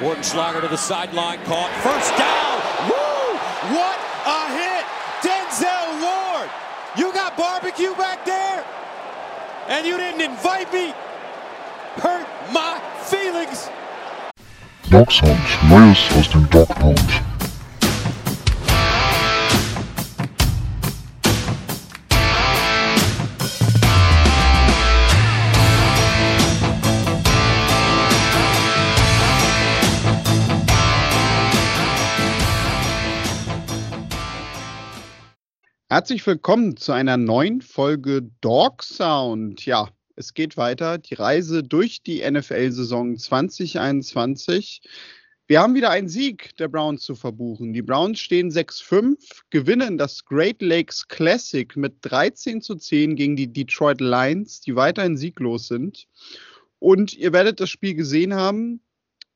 Wartenschlager to the sideline, caught. First down. Woo! What a hit! Denzel Ward! You got barbecue back there? And you didn't invite me? Hurt my feelings! Dog Sounds, Neues dem Dog Pound. Herzlich willkommen zu einer neuen Folge Dog Sound. Ja, es geht weiter. Die Reise durch die NFL-Saison 2021. Wir haben wieder einen Sieg der Browns zu verbuchen. Die Browns stehen 6-5, gewinnen das Great Lakes Classic mit 13 zu 10 gegen die Detroit Lions, die weiterhin sieglos sind. Und ihr werdet das Spiel gesehen haben.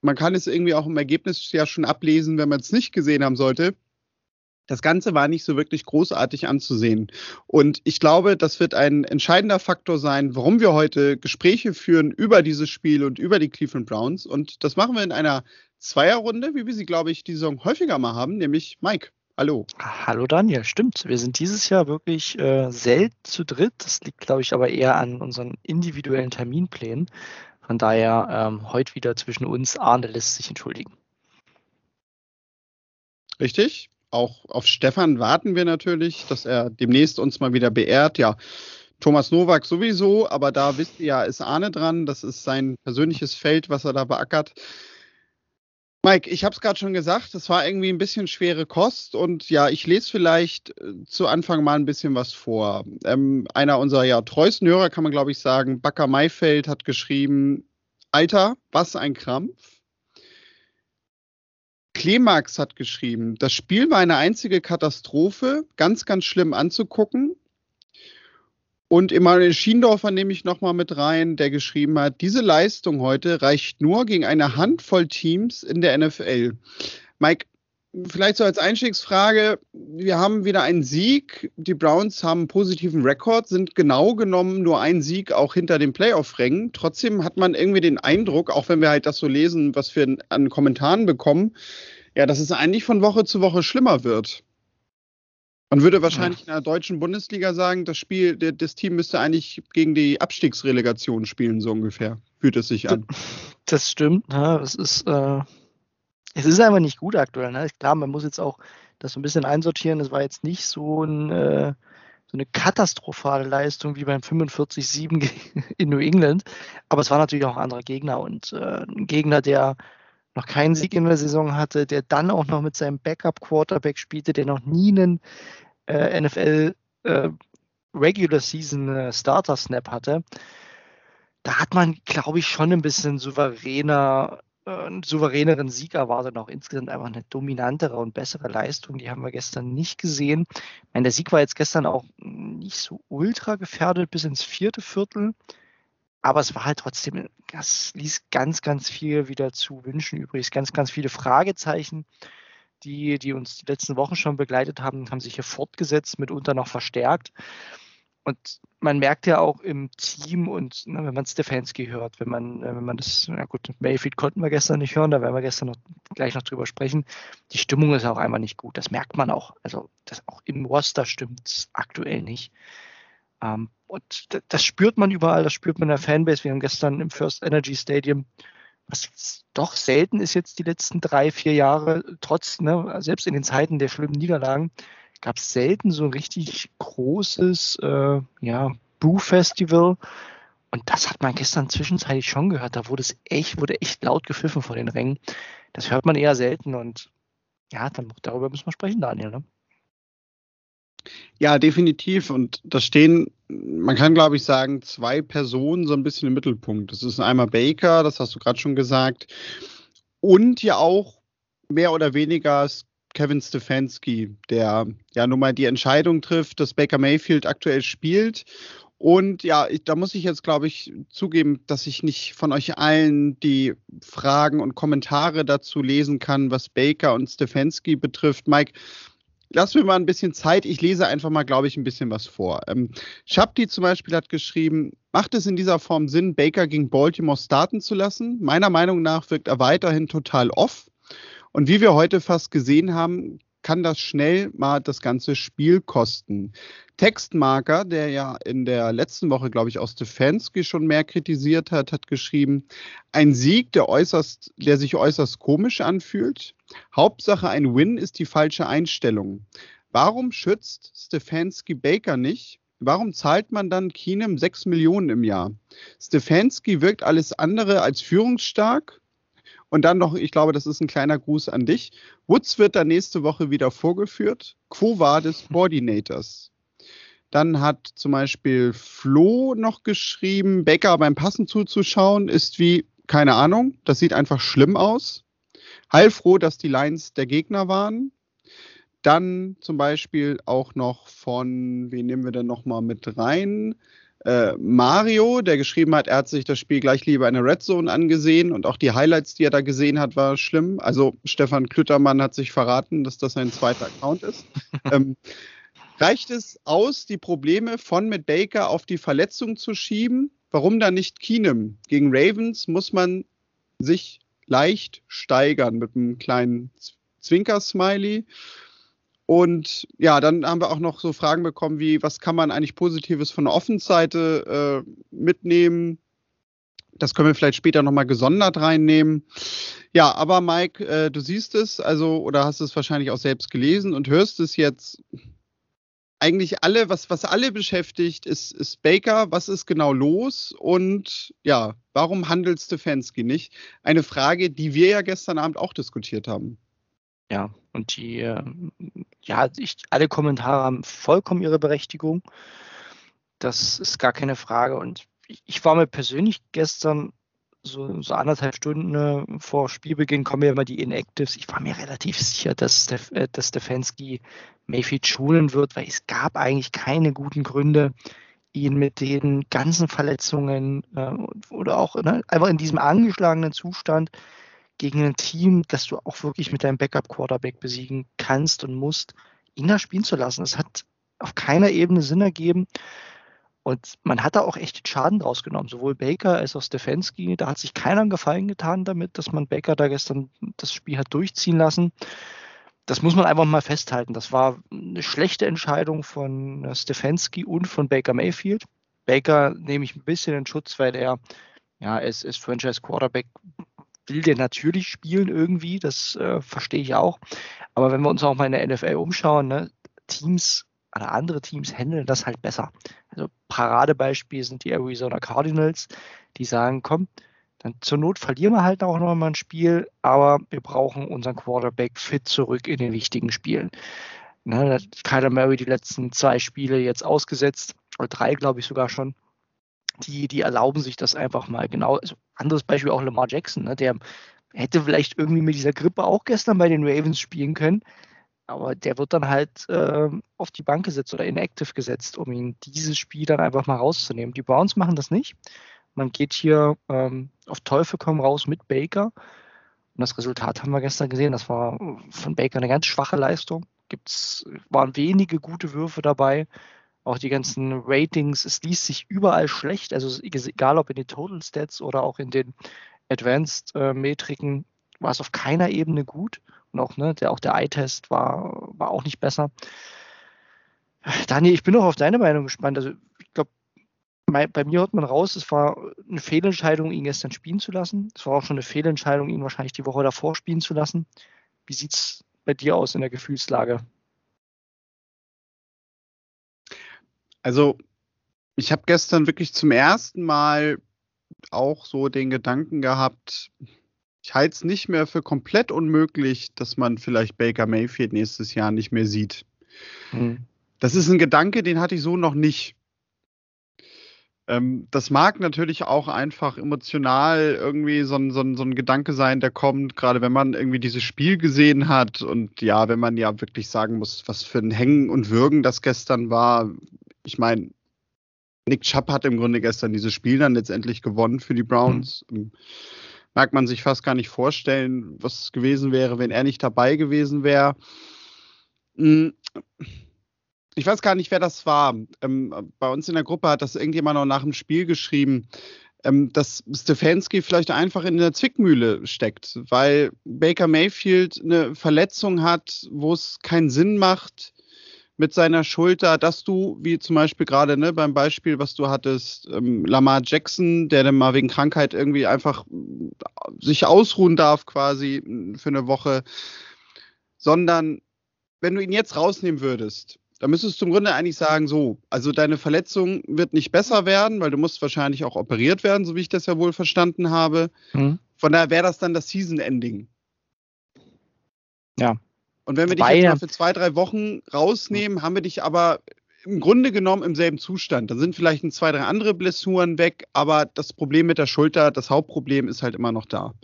Man kann es irgendwie auch im Ergebnis ja schon ablesen, wenn man es nicht gesehen haben sollte das Ganze war nicht so wirklich großartig anzusehen. Und ich glaube, das wird ein entscheidender Faktor sein, warum wir heute Gespräche führen über dieses Spiel und über die Cleveland Browns. Und das machen wir in einer Zweierrunde, wie wir sie, glaube ich, die Saison häufiger mal haben, nämlich Mike. Hallo. Hallo Daniel, stimmt. Wir sind dieses Jahr wirklich äh, selten zu dritt. Das liegt, glaube ich, aber eher an unseren individuellen Terminplänen. Von daher ähm, heute wieder zwischen uns. Arne lässt sich entschuldigen. Richtig auch auf Stefan warten wir natürlich, dass er demnächst uns mal wieder beehrt. Ja, Thomas Nowak sowieso, aber da wisst ihr ja, ist Arne dran. Das ist sein persönliches Feld, was er da beackert. Mike, ich habe es gerade schon gesagt, es war irgendwie ein bisschen schwere Kost und ja, ich lese vielleicht äh, zu Anfang mal ein bisschen was vor. Ähm, einer unserer ja, treuesten Hörer kann man glaube ich sagen, Backer Maifeld hat geschrieben, Alter, was ein Krampf. Klemax hat geschrieben, das Spiel war eine einzige Katastrophe, ganz, ganz schlimm anzugucken. Und Emanuel Schiendorfer nehme ich nochmal mit rein, der geschrieben hat, diese Leistung heute reicht nur gegen eine Handvoll Teams in der NFL. Mike, vielleicht so als Einstiegsfrage, wir haben wieder einen Sieg. Die Browns haben einen positiven Rekord, sind genau genommen nur ein Sieg auch hinter den Playoff-Rängen. Trotzdem hat man irgendwie den Eindruck, auch wenn wir halt das so lesen, was wir an Kommentaren bekommen, ja, dass es eigentlich von Woche zu Woche schlimmer wird. Man würde wahrscheinlich in der deutschen Bundesliga sagen, das Spiel, das Team müsste eigentlich gegen die Abstiegsrelegation spielen, so ungefähr. Fühlt es sich an. Das stimmt. Ja, es ist, äh, es ist einfach nicht gut aktuell. Ne? Klar, man muss jetzt auch das so ein bisschen einsortieren. Es war jetzt nicht so, ein, äh, so eine katastrophale Leistung wie beim 45-7 in New England. Aber es war natürlich auch ein anderer Gegner und äh, ein Gegner, der noch keinen Sieg in der Saison hatte, der dann auch noch mit seinem Backup-Quarterback spielte, der noch nie einen äh, NFL äh, Regular Season äh, Starter Snap hatte. Da hat man, glaube ich, schon ein bisschen souveräner, einen souveräneren Sieg erwartet, auch insgesamt einfach eine dominantere und bessere Leistung. Die haben wir gestern nicht gesehen. Ich meine, der Sieg war jetzt gestern auch nicht so ultra gefährdet bis ins vierte Viertel. Aber es war halt trotzdem, das ließ ganz, ganz viel wieder zu wünschen übrigens. Ganz, ganz viele Fragezeichen, die, die uns die letzten Wochen schon begleitet haben, haben sich hier fortgesetzt, mitunter noch verstärkt. Und man merkt ja auch im Team und ne, wenn man Stefanski hört, wenn man, wenn man das, na gut, Mayfield konnten wir gestern nicht hören, da werden wir gestern noch, gleich noch drüber sprechen. Die Stimmung ist auch einfach nicht gut. Das merkt man auch. Also das auch im Roster stimmt es aktuell nicht. Ähm, und das spürt man überall, das spürt man in der Fanbase. Wir haben gestern im First Energy Stadium, was doch selten ist jetzt die letzten drei, vier Jahre, trotz, ne, selbst in den Zeiten der schlimmen Niederlagen, gab es selten so ein richtig großes äh, ja, Boo-Festival. Und das hat man gestern zwischenzeitlich schon gehört. Da wurde es echt, wurde echt laut gepfiffen vor den Rängen. Das hört man eher selten und ja, dann darüber müssen wir sprechen, Daniel. Ne? Ja, definitiv. Und da stehen, man kann glaube ich sagen, zwei Personen so ein bisschen im Mittelpunkt. Das ist einmal Baker, das hast du gerade schon gesagt, und ja auch mehr oder weniger Kevin Stefanski, der ja nun mal die Entscheidung trifft, dass Baker Mayfield aktuell spielt. Und ja, ich, da muss ich jetzt, glaube ich, zugeben, dass ich nicht von euch allen die Fragen und Kommentare dazu lesen kann, was Baker und Stefanski betrifft. Mike, lass mir mal ein bisschen Zeit. Ich lese einfach mal, glaube ich, ein bisschen was vor. Ähm, Shabti zum Beispiel hat geschrieben, macht es in dieser Form Sinn, Baker gegen Baltimore starten zu lassen? Meiner Meinung nach wirkt er weiterhin total off. Und wie wir heute fast gesehen haben, kann das schnell mal das ganze Spiel kosten. Textmarker, der ja in der letzten Woche, glaube ich, aus Stefanski schon mehr kritisiert hat, hat geschrieben, ein Sieg, der äußerst, der sich äußerst komisch anfühlt. Hauptsache ein Win ist die falsche Einstellung. Warum schützt Stefanski Baker nicht? Warum zahlt man dann Keenum 6 Millionen im Jahr? Stefanski wirkt alles andere als führungsstark und dann noch, ich glaube, das ist ein kleiner Gruß an dich. Woods wird dann nächste Woche wieder vorgeführt. Quo vadis Coordinators? Dann hat zum Beispiel Flo noch geschrieben, Becker beim Passen zuzuschauen ist wie, keine Ahnung, das sieht einfach schlimm aus. Heilfroh, dass die Lines der Gegner waren. Dann zum Beispiel auch noch von, wen nehmen wir denn nochmal mit rein? Äh, Mario, der geschrieben hat, er hat sich das Spiel gleich lieber in der Red Zone angesehen und auch die Highlights, die er da gesehen hat, war schlimm. Also Stefan Klüttermann hat sich verraten, dass das sein zweiter Account ist. ähm, reicht es aus, die Probleme von mit Baker auf die Verletzung zu schieben? Warum dann nicht Keenum? Gegen Ravens muss man sich leicht steigern mit einem kleinen Zwinker-Smiley. Und ja, dann haben wir auch noch so Fragen bekommen wie, was kann man eigentlich Positives von der Offenseite äh, mitnehmen? Das können wir vielleicht später nochmal gesondert reinnehmen. Ja, aber Mike, äh, du siehst es, also, oder hast es wahrscheinlich auch selbst gelesen und hörst es jetzt. Eigentlich alle, was, was alle beschäftigt, ist, ist Baker. Was ist genau los? Und ja, warum handelt Stefanski nicht? Eine Frage, die wir ja gestern Abend auch diskutiert haben. Ja, und die, ähm, ja, ich, alle Kommentare haben vollkommen ihre Berechtigung. Das ist gar keine Frage. Und ich, war mir persönlich gestern so, so anderthalb Stunden äh, vor Spielbeginn kommen ja immer die Inactives. Ich war mir relativ sicher, dass, Stef, äh, dass Stefanski Mayfield schulen wird, weil es gab eigentlich keine guten Gründe, ihn mit den ganzen Verletzungen äh, oder auch ne, einfach in diesem angeschlagenen Zustand gegen ein Team, das du auch wirklich mit deinem Backup-Quarterback besiegen kannst und musst, ihn da spielen zu lassen. Es hat auf keiner Ebene Sinn ergeben. Und man hat da auch echt Schaden draus genommen, sowohl Baker als auch Stefanski. Da hat sich keiner einen Gefallen getan damit, dass man Baker da gestern das Spiel hat durchziehen lassen. Das muss man einfach mal festhalten. Das war eine schlechte Entscheidung von Stefanski und von Baker Mayfield. Baker nehme ich ein bisschen in Schutz, weil er, ja, ist, ist Franchise Quarterback, will der natürlich spielen irgendwie, das äh, verstehe ich auch. Aber wenn wir uns auch mal in der NFL umschauen, ne, Teams oder andere Teams handeln das halt besser. Also Paradebeispiel sind die Arizona Cardinals, die sagen, komm, dann zur Not verlieren wir halt auch noch mal ein Spiel, aber wir brauchen unseren Quarterback fit zurück in den wichtigen Spielen. Ne, Kyler Murray die letzten zwei Spiele jetzt ausgesetzt, oder drei glaube ich sogar schon die, die erlauben sich das einfach mal genau. Also anderes Beispiel auch Lamar Jackson, ne? der hätte vielleicht irgendwie mit dieser Grippe auch gestern bei den Ravens spielen können, aber der wird dann halt äh, auf die Bank gesetzt oder inactive gesetzt, um ihn dieses Spiel dann einfach mal rauszunehmen. Die Browns machen das nicht. Man geht hier ähm, auf Teufel komm raus mit Baker. Und das Resultat haben wir gestern gesehen. Das war von Baker eine ganz schwache Leistung. Gibt's, waren wenige gute Würfe dabei auch die ganzen Ratings, es liest sich überall schlecht, also egal ob in den Total Stats oder auch in den Advanced äh, Metriken, war es auf keiner Ebene gut. Und auch, ne, der, auch der Eye-Test war, war auch nicht besser. Daniel, ich bin auch auf deine Meinung gespannt. Also ich glaube, bei mir hört man raus, es war eine Fehlentscheidung, ihn gestern spielen zu lassen. Es war auch schon eine Fehlentscheidung, ihn wahrscheinlich die Woche davor spielen zu lassen. Wie sieht es bei dir aus in der Gefühlslage? Also, ich habe gestern wirklich zum ersten Mal auch so den Gedanken gehabt, ich halte es nicht mehr für komplett unmöglich, dass man vielleicht Baker Mayfield nächstes Jahr nicht mehr sieht. Mhm. Das ist ein Gedanke, den hatte ich so noch nicht. Ähm, das mag natürlich auch einfach emotional irgendwie so ein, so, ein, so ein Gedanke sein, der kommt, gerade wenn man irgendwie dieses Spiel gesehen hat und ja, wenn man ja wirklich sagen muss, was für ein Hängen und Würgen das gestern war, ich meine, Nick Chubb hat im Grunde gestern dieses Spiel dann letztendlich gewonnen für die Browns. Mhm. Mag man sich fast gar nicht vorstellen, was gewesen wäre, wenn er nicht dabei gewesen wäre. Hm, ich weiß gar nicht, wer das war. Ähm, bei uns in der Gruppe hat das irgendjemand noch nach dem Spiel geschrieben, ähm, dass Stefanski vielleicht einfach in der Zwickmühle steckt, weil Baker Mayfield eine Verletzung hat, wo es keinen Sinn macht mit seiner Schulter, dass du, wie zum Beispiel gerade ne, beim Beispiel, was du hattest, ähm, Lamar Jackson, der dann mal wegen Krankheit irgendwie einfach sich ausruhen darf quasi für eine Woche, sondern wenn du ihn jetzt rausnehmen würdest, dann müsstest du im Grunde eigentlich sagen, so, also deine Verletzung wird nicht besser werden, weil du musst wahrscheinlich auch operiert werden, so wie ich das ja wohl verstanden habe. Mhm. Von daher wäre das dann das Season-Ending. Ja. Und wenn wir Wobei, dich jetzt mal für zwei, drei Wochen rausnehmen, haben wir dich aber im Grunde genommen im selben Zustand. Dann sind vielleicht ein, zwei, drei andere Blessuren weg, aber das Problem mit der Schulter, das Hauptproblem ist halt immer noch da.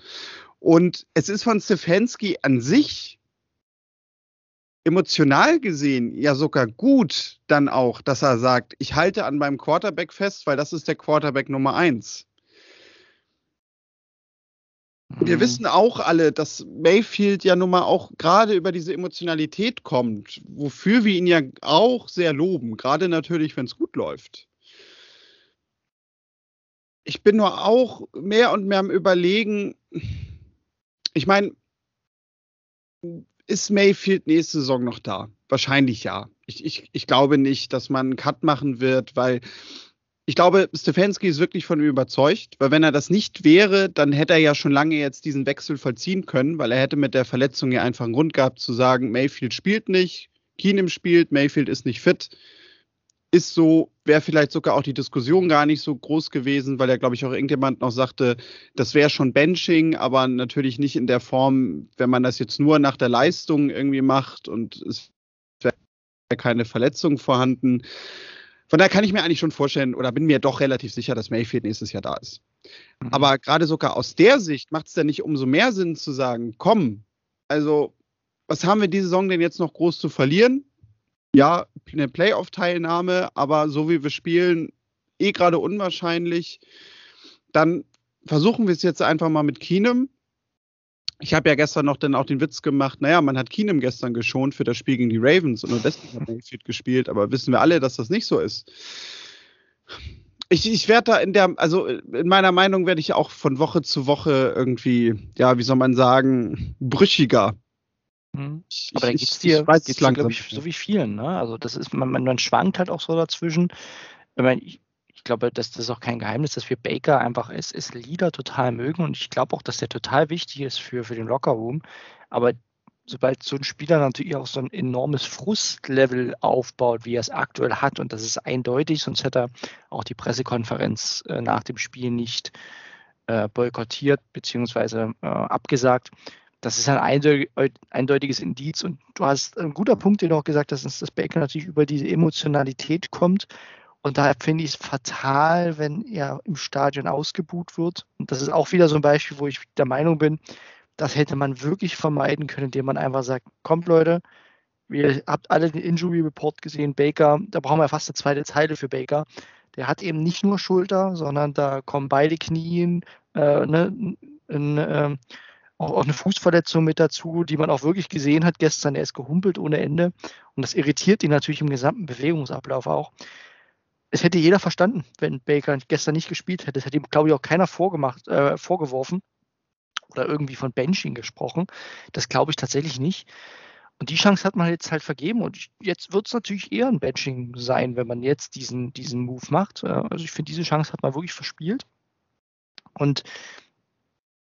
Und es ist von Stefanski an sich emotional gesehen ja sogar gut dann auch, dass er sagt, ich halte an meinem Quarterback fest, weil das ist der Quarterback Nummer eins. Wir mhm. wissen auch alle, dass Mayfield ja nun mal auch gerade über diese Emotionalität kommt, wofür wir ihn ja auch sehr loben, gerade natürlich, wenn es gut läuft. Ich bin nur auch mehr und mehr am Überlegen, ich meine, ist Mayfield nächste Saison noch da? Wahrscheinlich ja. Ich, ich, ich glaube nicht, dass man einen Cut machen wird, weil ich glaube, Stefanski ist wirklich von ihm überzeugt, weil wenn er das nicht wäre, dann hätte er ja schon lange jetzt diesen Wechsel vollziehen können, weil er hätte mit der Verletzung ja einfach einen Grund gehabt zu sagen, Mayfield spielt nicht, Keenum spielt, Mayfield ist nicht fit ist so, wäre vielleicht sogar auch die Diskussion gar nicht so groß gewesen, weil ja, glaube ich, auch irgendjemand noch sagte, das wäre schon Benching, aber natürlich nicht in der Form, wenn man das jetzt nur nach der Leistung irgendwie macht und es wäre keine Verletzung vorhanden. Von daher kann ich mir eigentlich schon vorstellen oder bin mir doch relativ sicher, dass Mayfield nächstes Jahr da ist. Mhm. Aber gerade sogar aus der Sicht macht es dann nicht umso mehr Sinn zu sagen, komm, also was haben wir diese Saison denn jetzt noch groß zu verlieren? ja, eine Playoff-Teilnahme, aber so wie wir spielen, eh gerade unwahrscheinlich. Dann versuchen wir es jetzt einfach mal mit Keenum. Ich habe ja gestern noch dann auch den Witz gemacht, naja, man hat Keenum gestern geschont für das Spiel gegen die Ravens und nur deswegen hat Mayfield gespielt, aber wissen wir alle, dass das nicht so ist. Ich, ich werde da in der, also in meiner Meinung werde ich auch von Woche zu Woche irgendwie, ja, wie soll man sagen, brüchiger. Mhm. Aber dann geht es dir, geht's dir glaube ich, so wie vielen. Ne? Also das ist, man, man, schwankt halt auch so dazwischen. Ich, meine, ich, ich glaube, das, das, ist auch kein Geheimnis, dass wir Baker einfach als, als Leader total mögen und ich glaube auch, dass der total wichtig ist für, für den Lockerroom. Aber sobald so ein Spieler natürlich auch so ein enormes Frustlevel aufbaut, wie er es aktuell hat, und das ist eindeutig, sonst hätte er auch die Pressekonferenz äh, nach dem Spiel nicht äh, boykottiert bzw. Äh, abgesagt, das ist ein eindeutiges Indiz. Und du hast einen guter Punkt, den du auch gesagt hast, dass das Baker natürlich über diese Emotionalität kommt. Und daher finde ich es fatal, wenn er im Stadion ausgebuht wird. Und das ist auch wieder so ein Beispiel, wo ich der Meinung bin, das hätte man wirklich vermeiden können, indem man einfach sagt, kommt Leute, ihr habt alle den Injury Report gesehen, Baker, da brauchen wir fast eine zweite Zeile für Baker. Der hat eben nicht nur Schulter, sondern da kommen beide Knien, äh, ne, ein, äh, auch, auch eine Fußverletzung mit dazu, die man auch wirklich gesehen hat gestern. Er ist gehumpelt ohne Ende und das irritiert ihn natürlich im gesamten Bewegungsablauf auch. Es hätte jeder verstanden, wenn Baker gestern nicht gespielt hätte. Es hätte ihm, glaube ich, auch keiner vorgemacht, äh, vorgeworfen oder irgendwie von Benching gesprochen. Das glaube ich tatsächlich nicht. Und die Chance hat man jetzt halt vergeben. Und jetzt wird es natürlich eher ein Benching sein, wenn man jetzt diesen, diesen Move macht. Also ich finde, diese Chance hat man wirklich verspielt. Und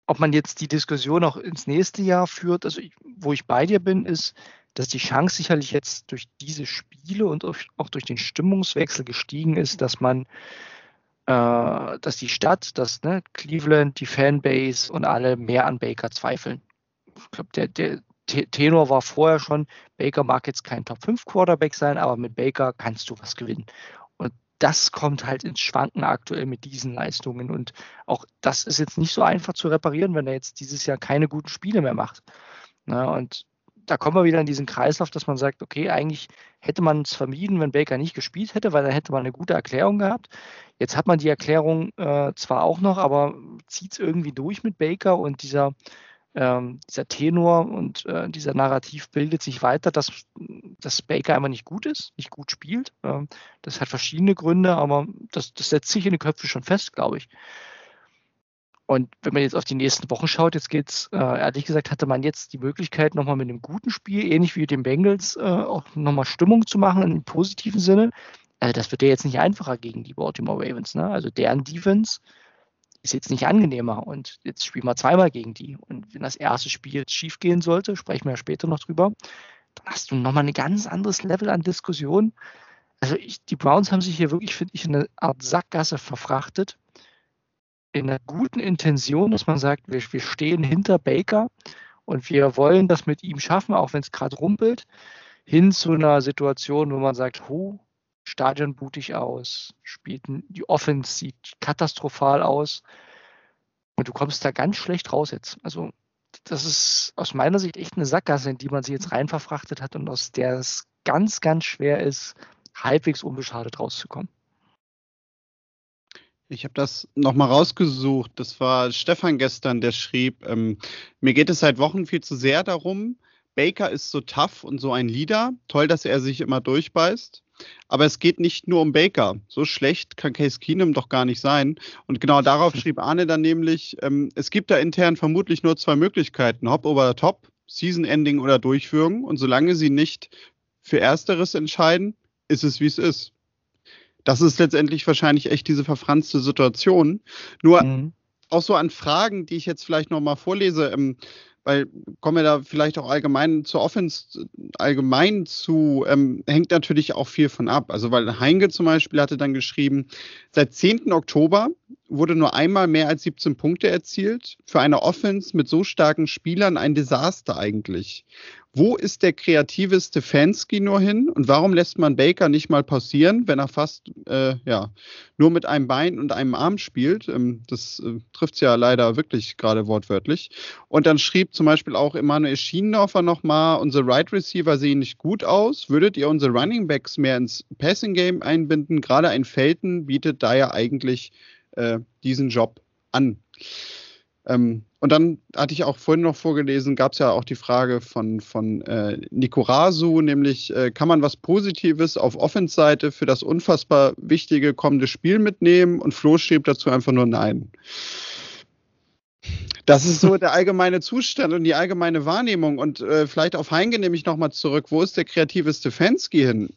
ob man jetzt die Diskussion auch ins nächste Jahr führt, also ich, wo ich bei dir bin, ist, dass die Chance sicherlich jetzt durch diese Spiele und auch durch den Stimmungswechsel gestiegen ist, dass man, äh, dass die Stadt, dass ne, Cleveland, die Fanbase und alle mehr an Baker zweifeln. Ich glaube, der, der Tenor war vorher schon, Baker mag jetzt kein Top 5 Quarterback sein, aber mit Baker kannst du was gewinnen das kommt halt ins Schwanken aktuell mit diesen Leistungen. Und auch das ist jetzt nicht so einfach zu reparieren, wenn er jetzt dieses Jahr keine guten Spiele mehr macht. Na, und da kommen wir wieder in diesen Kreislauf, dass man sagt, okay, eigentlich hätte man es vermieden, wenn Baker nicht gespielt hätte, weil dann hätte man eine gute Erklärung gehabt. Jetzt hat man die Erklärung äh, zwar auch noch, aber zieht es irgendwie durch mit Baker und dieser ähm, dieser Tenor und äh, dieser Narrativ bildet sich weiter, dass, dass Baker einfach nicht gut ist, nicht gut spielt. Ähm, das hat verschiedene Gründe, aber das, das setzt sich in den Köpfen schon fest, glaube ich. Und wenn man jetzt auf die nächsten Wochen schaut, jetzt geht's, äh, ehrlich gesagt, hatte man jetzt die Möglichkeit, nochmal mit einem guten Spiel, ähnlich wie den Bengals, äh, auch nochmal Stimmung zu machen im positiven Sinne. Also das wird ja jetzt nicht einfacher gegen die Baltimore Ravens. Ne? Also deren Defense ist jetzt nicht angenehmer. Und jetzt spielen wir zweimal gegen die. Und wenn das erste Spiel jetzt schief gehen sollte, sprechen wir ja später noch drüber, dann hast du nochmal ein ganz anderes Level an Diskussion. Also ich, die Browns haben sich hier wirklich, finde ich, in eine Art Sackgasse verfrachtet in einer guten Intention, dass man sagt, wir, wir stehen hinter Baker und wir wollen das mit ihm schaffen, auch wenn es gerade rumpelt, hin zu einer Situation, wo man sagt, ho, Stadion bootig aus, spielt die Offense sieht katastrophal aus und du kommst da ganz schlecht raus jetzt. Also das ist aus meiner Sicht echt eine Sackgasse, in die man sich jetzt rein verfrachtet hat und aus der es ganz, ganz schwer ist, halbwegs unbeschadet rauszukommen. Ich habe das nochmal rausgesucht. Das war Stefan gestern, der schrieb, ähm, mir geht es seit Wochen viel zu sehr darum. Baker ist so tough und so ein Leader. Toll, dass er sich immer durchbeißt. Aber es geht nicht nur um Baker. So schlecht kann Case Keenum doch gar nicht sein. Und genau darauf schrieb Arne dann nämlich, ähm, es gibt da intern vermutlich nur zwei Möglichkeiten. Hop oder Top, Season Ending oder Durchführung. Und solange sie nicht für Ersteres entscheiden, ist es, wie es ist das ist letztendlich wahrscheinlich echt diese verfranste Situation. Nur mhm. auch so an Fragen, die ich jetzt vielleicht nochmal vorlese, ähm, weil kommen wir da vielleicht auch allgemein zur Offense allgemein zu, ähm, hängt natürlich auch viel von ab. Also weil Heinge zum Beispiel hatte dann geschrieben, seit 10. Oktober wurde nur einmal mehr als 17 Punkte erzielt. Für eine Offense mit so starken Spielern ein Desaster eigentlich. Wo ist der kreative Stefanski nur hin und warum lässt man Baker nicht mal pausieren, wenn er fast äh, ja, nur mit einem Bein und einem Arm spielt? Ähm, das äh, trifft es ja leider wirklich gerade wortwörtlich. Und dann schrieb zum Beispiel auch Emanuel Schienendorfer nochmal, unsere Right Receiver sehen nicht gut aus. Würdet ihr unsere Running Backs mehr ins Passing Game einbinden? Gerade ein Felton bietet da ja eigentlich äh, diesen Job an. Ähm, und dann hatte ich auch vorhin noch vorgelesen, gab es ja auch die Frage von, von äh, Nico Rasu, nämlich äh, kann man was Positives auf Offense-Seite für das unfassbar wichtige kommende Spiel mitnehmen? Und Flo schrieb dazu einfach nur Nein. Das ist so der allgemeine Zustand und die allgemeine Wahrnehmung. Und äh, vielleicht auf Heinge nehme ich nochmal zurück. Wo ist der kreative Stefanski hin?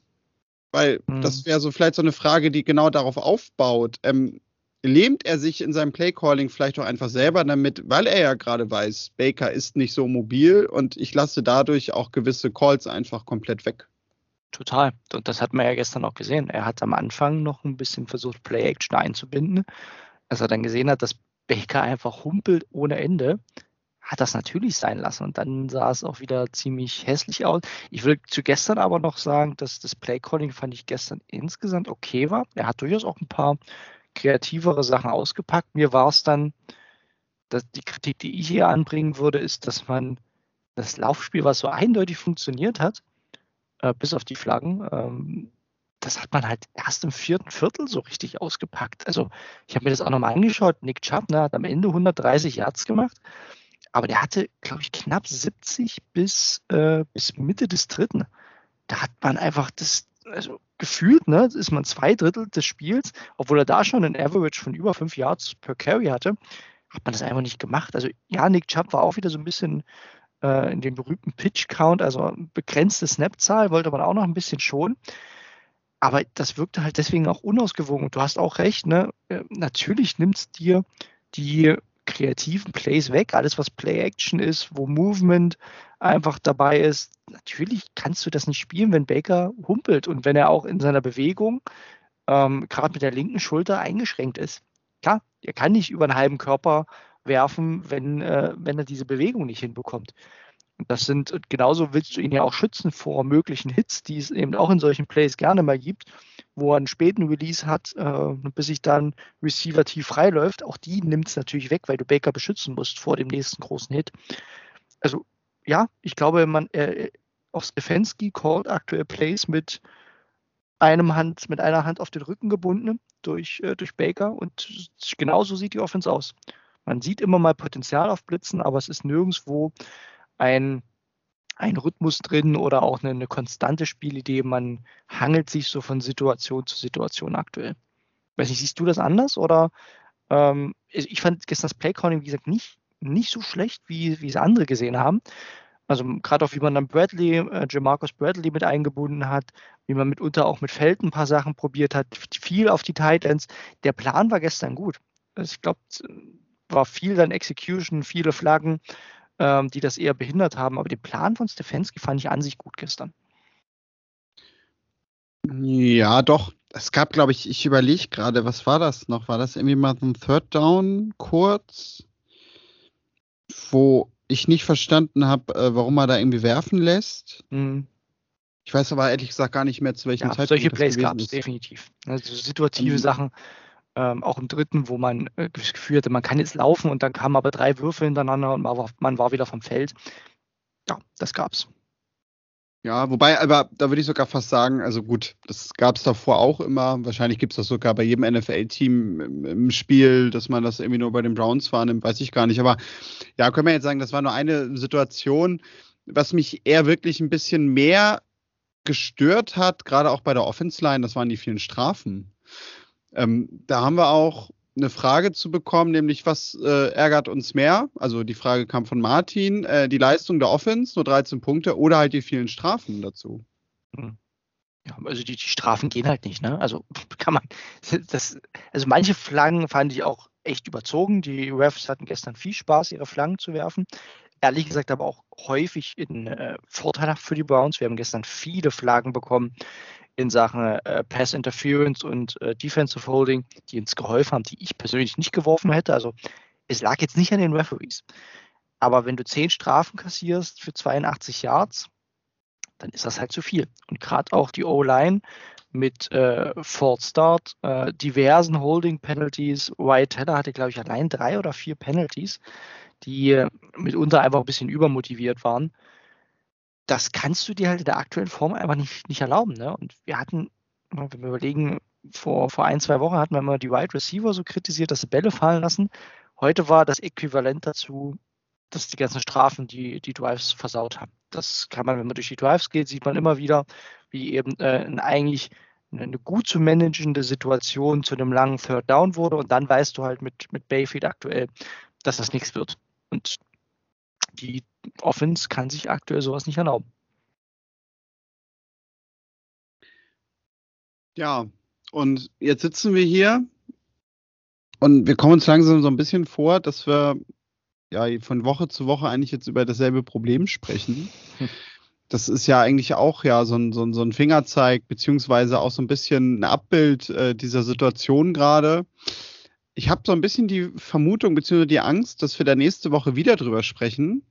Weil mhm. das wäre so vielleicht so eine Frage, die genau darauf aufbaut. Ähm, lähmt er sich in seinem Playcalling vielleicht auch einfach selber damit, weil er ja gerade weiß, Baker ist nicht so mobil und ich lasse dadurch auch gewisse Calls einfach komplett weg. Total. Und das hat man ja gestern auch gesehen. Er hat am Anfang noch ein bisschen versucht, Play-Action einzubinden. Als er dann gesehen hat, dass Baker einfach humpelt ohne Ende, hat das natürlich sein lassen. Und dann sah es auch wieder ziemlich hässlich aus. Ich will zu gestern aber noch sagen, dass das Play-Calling fand ich gestern insgesamt okay war. Er hat durchaus auch ein paar kreativere Sachen ausgepackt. Mir war es dann, dass die Kritik, die ich hier anbringen würde, ist, dass man das Laufspiel, was so eindeutig funktioniert hat, äh, bis auf die Flaggen, ähm, das hat man halt erst im vierten Viertel so richtig ausgepackt. Also ich habe mir das auch nochmal angeschaut. Nick Chubb ne, hat am Ende 130 Yards gemacht, aber der hatte, glaube ich, knapp 70 bis, äh, bis Mitte des dritten. Da hat man einfach das, also gefühlt, ne, ist man zwei Drittel des Spiels, obwohl er da schon ein Average von über fünf Yards per Carry hatte, hat man das einfach nicht gemacht. Also ja, Nick Chubb war auch wieder so ein bisschen äh, in dem berühmten Pitch-Count, also begrenzte Snap-Zahl, wollte man auch noch ein bisschen schon. Aber das wirkte halt deswegen auch unausgewogen. Und du hast auch recht, ne? Äh, natürlich nimmt es dir die kreativen Plays weg, alles was Play-Action ist, wo Movement einfach dabei ist. Natürlich kannst du das nicht spielen, wenn Baker humpelt und wenn er auch in seiner Bewegung ähm, gerade mit der linken Schulter eingeschränkt ist. Klar, er kann nicht über einen halben Körper werfen, wenn, äh, wenn er diese Bewegung nicht hinbekommt. Das sind, genauso willst du ihn ja auch schützen vor möglichen Hits, die es eben auch in solchen Plays gerne mal gibt, wo er einen späten Release hat, äh, bis sich dann Receiver tief freiläuft. Auch die nimmt es natürlich weg, weil du Baker beschützen musst vor dem nächsten großen Hit. Also ja, ich glaube, man äh, auch Stefanski called aktuell Plays mit einem Hand, mit einer Hand auf den Rücken gebunden durch, äh, durch Baker und genauso sieht die Offense aus. Man sieht immer mal Potenzial aufblitzen, aber es ist nirgendwo ein, ein Rhythmus drin oder auch eine, eine konstante Spielidee. Man hangelt sich so von Situation zu Situation aktuell. Weiß nicht, siehst du das anders oder ähm, ich fand gestern das Playcalling, wie gesagt, nicht, nicht so schlecht, wie, wie es andere gesehen haben. Also gerade auch, wie man dann Bradley, äh, Jamarcus Bradley mit eingebunden hat, wie man mitunter auch mit Feld ein paar Sachen probiert hat, viel auf die Titans. Der Plan war gestern gut. Also ich glaube, war viel dann Execution, viele Flaggen, ähm, die das eher behindert haben. Aber den Plan von Stefanski fand ich an sich gut gestern. Ja, doch. Es gab, glaube ich, ich überlege gerade, was war das noch? War das irgendwie mal ein Third Down kurz? Wo ich nicht verstanden habe, äh, warum er da irgendwie werfen lässt. Mhm. Ich weiß aber ehrlich gesagt gar nicht mehr, zu welchem ja, Zeitpunkt Solche Plays gab es definitiv. Also situative um, Sachen, ähm, auch im dritten, wo man äh, das Gefühl hatte, man kann jetzt laufen und dann kamen aber drei Würfe hintereinander und man war, man war wieder vom Feld. Ja, das gab's. Ja, wobei, aber da würde ich sogar fast sagen, also gut, das gab es davor auch immer. Wahrscheinlich gibt es das sogar bei jedem NFL-Team im, im, Spiel, dass man das irgendwie nur bei den Browns wahrnimmt, weiß ich gar nicht. Aber ja, können wir jetzt sagen, das war nur eine Situation, was mich eher wirklich ein bisschen mehr gestört hat, gerade auch bei der Offense-Line, das waren die vielen Strafen. Ähm, da haben wir auch eine Frage zu bekommen, nämlich was äh, ärgert uns mehr? Also die Frage kam von Martin, äh, die Leistung der Offense, nur 13 Punkte, oder halt die vielen Strafen dazu. Hm. Ja, also die, die, Strafen gehen halt nicht, ne? Also kann man, das, also manche Flaggen fand ich auch echt überzogen. Die Refs hatten gestern viel Spaß, ihre Flaggen zu werfen. Ehrlich gesagt aber auch häufig in äh, vorteilhaft für die Browns. Wir haben gestern viele Flaggen bekommen, in Sachen äh, Pass Interference und äh, Defensive Holding, die uns geholfen haben, die ich persönlich nicht geworfen hätte. Also es lag jetzt nicht an den Referees. Aber wenn du zehn Strafen kassierst für 82 Yards, dann ist das halt zu viel. Und gerade auch die O-Line mit äh, Ford Start, äh, diversen Holding Penalties. White Header hatte, glaube ich, allein drei oder vier Penalties, die äh, mitunter einfach ein bisschen übermotiviert waren das kannst du dir halt in der aktuellen Form einfach nicht, nicht erlauben. Ne? Und wir hatten, wenn wir überlegen, vor, vor ein, zwei Wochen hatten wir mal die Wide Receiver so kritisiert, dass sie Bälle fallen lassen. Heute war das Äquivalent dazu, dass die ganzen Strafen die, die Drives versaut haben. Das kann man, wenn man durch die Drives geht, sieht man immer wieder, wie eben äh, eigentlich eine gut zu managende Situation zu einem langen Third Down wurde und dann weißt du halt mit, mit Bayfield aktuell, dass das nichts wird. Und die Offense kann sich aktuell sowas nicht erlauben. Ja, und jetzt sitzen wir hier und wir kommen uns langsam so ein bisschen vor, dass wir ja von Woche zu Woche eigentlich jetzt über dasselbe Problem sprechen. Das ist ja eigentlich auch ja so ein, so ein, so ein Fingerzeig, beziehungsweise auch so ein bisschen ein Abbild äh, dieser Situation gerade ich habe so ein bisschen die Vermutung bzw. die Angst, dass wir da nächste Woche wieder drüber sprechen.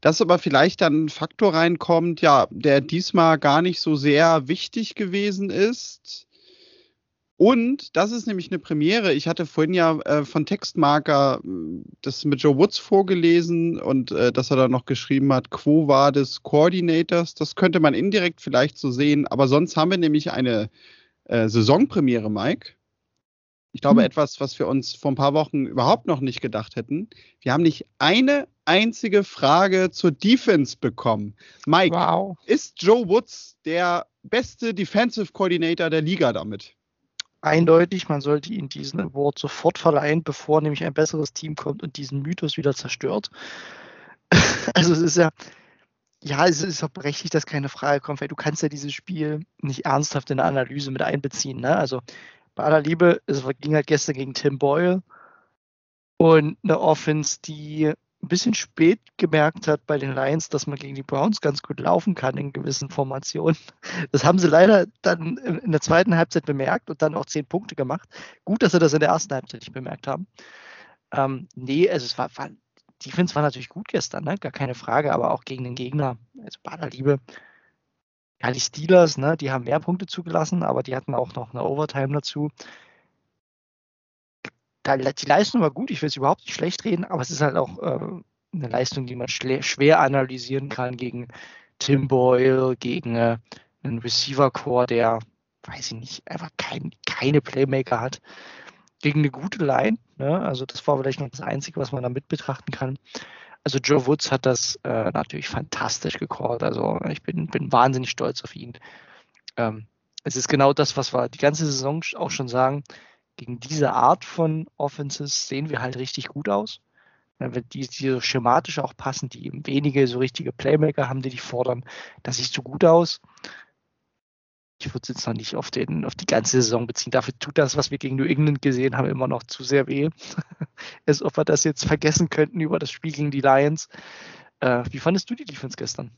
Dass aber vielleicht dann ein Faktor reinkommt, ja, der diesmal gar nicht so sehr wichtig gewesen ist. Und das ist nämlich eine Premiere. Ich hatte vorhin ja äh, von Textmarker äh, das mit Joe Woods vorgelesen und äh, dass er da noch geschrieben hat, Quo war des Coordinators. Das könnte man indirekt vielleicht so sehen. Aber sonst haben wir nämlich eine äh, Saisonpremiere, Mike. Ich glaube, hm. etwas, was wir uns vor ein paar Wochen überhaupt noch nicht gedacht hätten. Wir haben nicht eine einzige Frage zur Defense bekommen. Mike, wow. ist Joe Woods der beste Defensive Coordinator der Liga damit? Eindeutig, man sollte ihm diesen Award sofort verleihen, bevor nämlich ein besseres Team kommt und diesen Mythos wieder zerstört. also es ist ja, ja, es ist auch berechtigt, dass keine Frage kommt, weil du kannst ja dieses Spiel nicht ernsthaft in der Analyse mit einbeziehen. Ne? Also bei aller Liebe, es ging halt gestern gegen Tim Boyle und eine Offense, die ein bisschen spät gemerkt hat bei den Lions, dass man gegen die Browns ganz gut laufen kann in gewissen Formationen. Das haben sie leider dann in der zweiten Halbzeit bemerkt und dann auch zehn Punkte gemacht. Gut, dass sie das in der ersten Halbzeit nicht bemerkt haben. Ähm, nee, also es war, war Defense war natürlich gut gestern, ne? gar keine Frage, aber auch gegen den Gegner. Also bei aller Liebe, ja, die Steelers, ne, die haben mehr Punkte zugelassen, aber die hatten auch noch eine Overtime dazu. Die Leistung war gut, ich will es überhaupt nicht schlecht reden, aber es ist halt auch äh, eine Leistung, die man schwer analysieren kann gegen Tim Boyle, gegen äh, einen Receiver-Core, der, weiß ich nicht, einfach kein, keine Playmaker hat. gegen eine gute Line. Ne? Also das war vielleicht noch das Einzige, was man da mit betrachten kann. Also Joe Woods hat das äh, natürlich fantastisch gecallt. Also ich bin, bin wahnsinnig stolz auf ihn. Ähm, es ist genau das, was wir die ganze Saison auch schon sagen. Gegen diese Art von Offenses sehen wir halt richtig gut aus. Die, die so schematisch auch passen, die eben wenige so richtige Playmaker haben, die die fordern. Das sieht so gut aus ich würde es jetzt noch nicht auf, den, auf die ganze Saison beziehen. Dafür tut das, was wir gegen New England gesehen haben, immer noch zu sehr weh. Als ob wir das jetzt vergessen könnten über das Spiel gegen die Lions. Äh, wie fandest du die Defense gestern?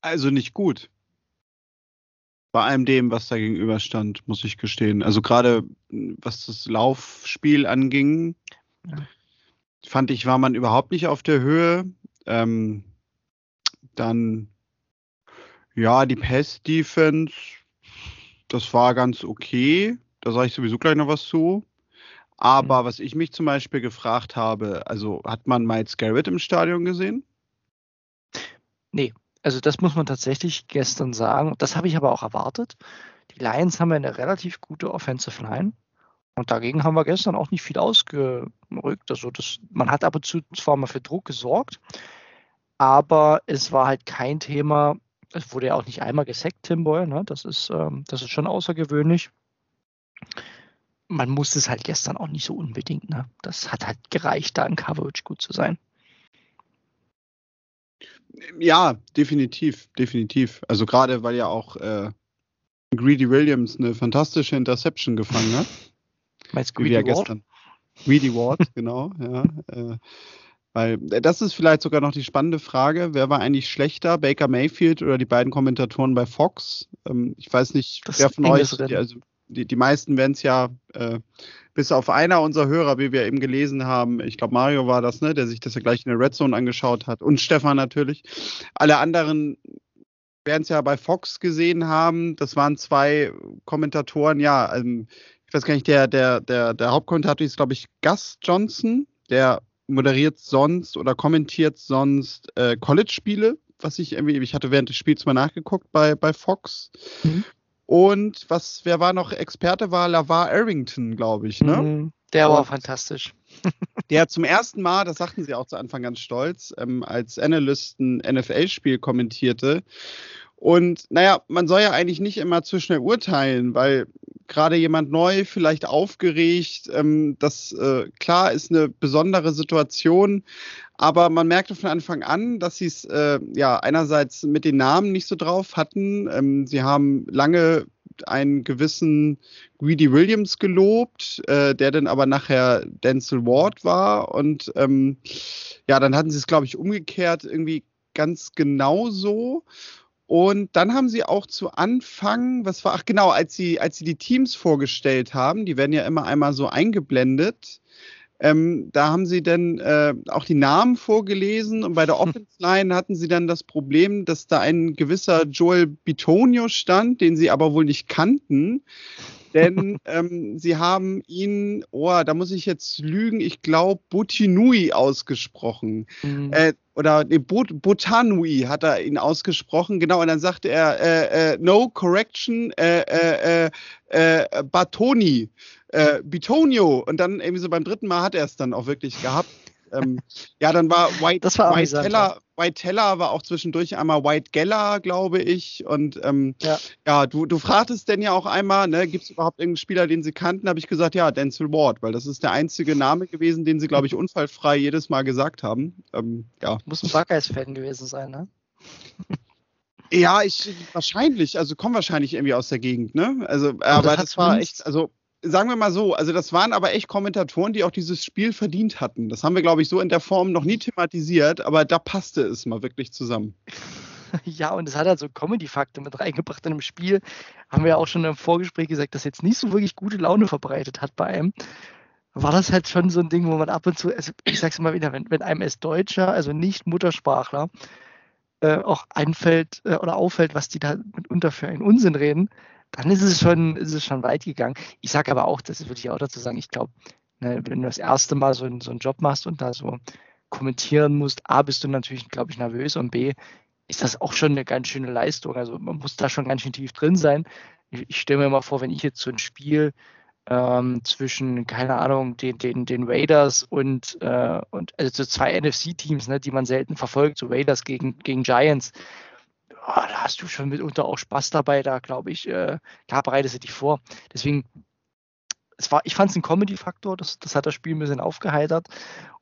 Also nicht gut. Bei allem dem, was da gegenüber stand, muss ich gestehen. Also gerade was das Laufspiel anging, ja. fand ich, war man überhaupt nicht auf der Höhe. Ähm, dann ja, die Pass-Defense, das war ganz okay. Da sage ich sowieso gleich noch was zu. Aber mhm. was ich mich zum Beispiel gefragt habe, also hat man Miles Garrett im Stadion gesehen? Nee, also das muss man tatsächlich gestern sagen. Das habe ich aber auch erwartet. Die Lions haben eine relativ gute Offensive Line. Und dagegen haben wir gestern auch nicht viel ausgerückt. Also das, man hat ab und zu zwar mal für Druck gesorgt, aber es war halt kein Thema, es wurde ja auch nicht einmal gesackt, Tim Boyle. Ne? Das, ist, ähm, das ist schon außergewöhnlich. Man muss es halt gestern auch nicht so unbedingt. Ne? Das hat halt gereicht, da in Coverage gut zu sein. Ja, definitiv, definitiv. Also gerade weil ja auch äh, Greedy Williams eine fantastische Interception gefangen hat. Meinst Greedy Ward? Gestern. Greedy Ward, genau, ja. Äh, weil äh, das ist vielleicht sogar noch die spannende Frage. Wer war eigentlich schlechter, Baker Mayfield oder die beiden Kommentatoren bei Fox? Ähm, ich weiß nicht, das wer von euch, die, also die, die meisten werden es ja, äh, bis auf einer unserer Hörer, wie wir eben gelesen haben, ich glaube Mario war das, ne, der sich das ja gleich in der Red Zone angeschaut hat und Stefan natürlich. Alle anderen werden es ja bei Fox gesehen haben. Das waren zwei Kommentatoren, ja, ähm, ich weiß gar nicht, der, der, der, der Hauptkommentator ist, glaube ich, Gus Johnson, der moderiert sonst oder kommentiert sonst äh, College-Spiele, was ich irgendwie, ich hatte während des Spiels mal nachgeguckt bei, bei Fox. Mhm. Und was, wer war noch Experte, war Lavar Arrington, glaube ich, ne? Mhm, der war fantastisch. der zum ersten Mal, das sagten sie auch zu Anfang ganz stolz, ähm, als Analyst ein NFL-Spiel kommentierte. Und naja, man soll ja eigentlich nicht immer zu schnell urteilen, weil gerade jemand neu, vielleicht aufgeregt. Ähm, das äh, klar ist eine besondere Situation, aber man merkte von Anfang an, dass sie es äh, ja einerseits mit den Namen nicht so drauf hatten. Ähm, sie haben lange einen gewissen Greedy Williams gelobt, äh, der dann aber nachher Denzel Ward war. Und ähm, ja, dann hatten sie es, glaube ich, umgekehrt irgendwie ganz genau so. Und dann haben sie auch zu Anfang, was war, ach genau, als sie, als sie die Teams vorgestellt haben, die werden ja immer einmal so eingeblendet, ähm, da haben sie dann äh, auch die Namen vorgelesen und bei der Offense Line hatten sie dann das Problem, dass da ein gewisser Joel Bitonio stand, den sie aber wohl nicht kannten. Denn ähm, sie haben ihn, oh, da muss ich jetzt lügen, ich glaube Butinui ausgesprochen. Mhm. Äh, oder nee, Bot, Botanui hat er ihn ausgesprochen, genau, und dann sagte er, äh, äh, no correction, äh, äh, äh, äh Batoni, äh, Bitonio, und dann irgendwie so beim dritten Mal hat er es dann auch wirklich gehabt. Ähm, ja, dann war White, das war White Teller, White Teller war auch zwischendurch einmal White Geller, glaube ich. Und ähm, ja, ja du, du fragtest denn ja auch einmal, ne, gibt es überhaupt irgendeinen Spieler, den sie kannten? Habe ich gesagt, ja, Denzel Ward, weil das ist der einzige Name gewesen, den sie, glaube ich, unfallfrei jedes Mal gesagt haben. Ähm, ja. Muss ein Buckeyes-Fan gewesen sein, ne? Ja, ich wahrscheinlich, also kommen wahrscheinlich irgendwie aus der Gegend, ne? Also, aber, das, das war echt, also sagen wir mal so, also das waren aber echt Kommentatoren, die auch dieses Spiel verdient hatten. Das haben wir, glaube ich, so in der Form noch nie thematisiert, aber da passte es mal wirklich zusammen. Ja, und es hat halt so Comedy-Faktor mit reingebracht in dem Spiel. Haben wir ja auch schon im Vorgespräch gesagt, dass jetzt nicht so wirklich gute Laune verbreitet hat bei einem. War das halt schon so ein Ding, wo man ab und zu, also ich sag's immer wieder, wenn, wenn einem als Deutscher, also nicht Muttersprachler, äh, auch einfällt äh, oder auffällt, was die da mitunter für einen Unsinn reden, dann ist es schon, ist es schon weit gegangen. Ich sage aber auch, das würde ich auch dazu sagen, ich glaube, ne, wenn du das erste Mal so, so einen Job machst und da so kommentieren musst, A, bist du natürlich, glaube ich, nervös und B, ist das auch schon eine ganz schöne Leistung. Also man muss da schon ganz schön tief drin sein. ich, ich stelle mir mal vor, wenn ich jetzt so ein Spiel ähm, zwischen, keine Ahnung, den, den, den Raiders und, äh, und also so zwei NFC-Teams, ne, die man selten verfolgt, so Raiders gegen, gegen Giants. Oh, da hast du schon mitunter auch Spaß dabei, da glaube ich, äh, da bereitest du dich vor. Deswegen, es war, ich fand es ein Comedy-Faktor, das, das hat das Spiel ein bisschen aufgeheitert.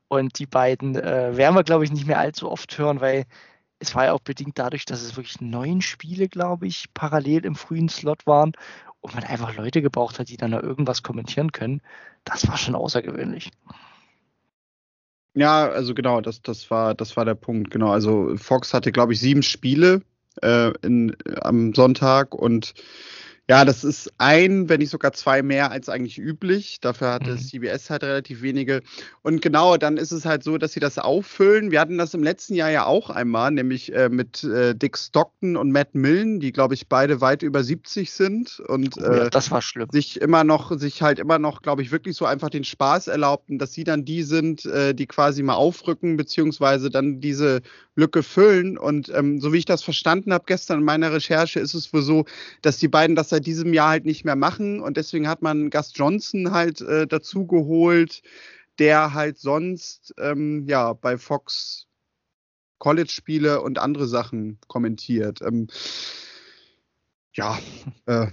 Und die beiden äh, werden wir, glaube ich, nicht mehr allzu oft hören, weil es war ja auch bedingt dadurch, dass es wirklich neun Spiele, glaube ich, parallel im frühen Slot waren und man einfach Leute gebraucht hat, die dann da irgendwas kommentieren können, das war schon außergewöhnlich. Ja, also genau, das, das, war, das war der Punkt. Genau, also Fox hatte, glaube ich, sieben Spiele äh, in, am Sonntag und ja, das ist ein, wenn nicht sogar zwei mehr als eigentlich üblich. Dafür hatte mhm. CBS halt relativ wenige. Und genau, dann ist es halt so, dass sie das auffüllen. Wir hatten das im letzten Jahr ja auch einmal, nämlich äh, mit äh, Dick Stockton und Matt Millen, die, glaube ich, beide weit über 70 sind und oh, ja, äh, sich immer noch, sich halt immer noch, glaube ich, wirklich so einfach den Spaß erlaubten, dass sie dann die sind, äh, die quasi mal aufrücken, beziehungsweise dann diese Lücke füllen. Und ähm, so wie ich das verstanden habe gestern in meiner Recherche, ist es wohl so, dass die beiden das seit diesem Jahr halt nicht mehr machen. Und deswegen hat man Gus Johnson halt äh, dazu geholt, der halt sonst ähm, ja bei Fox College-Spiele und andere Sachen kommentiert. Ähm, ja, äh,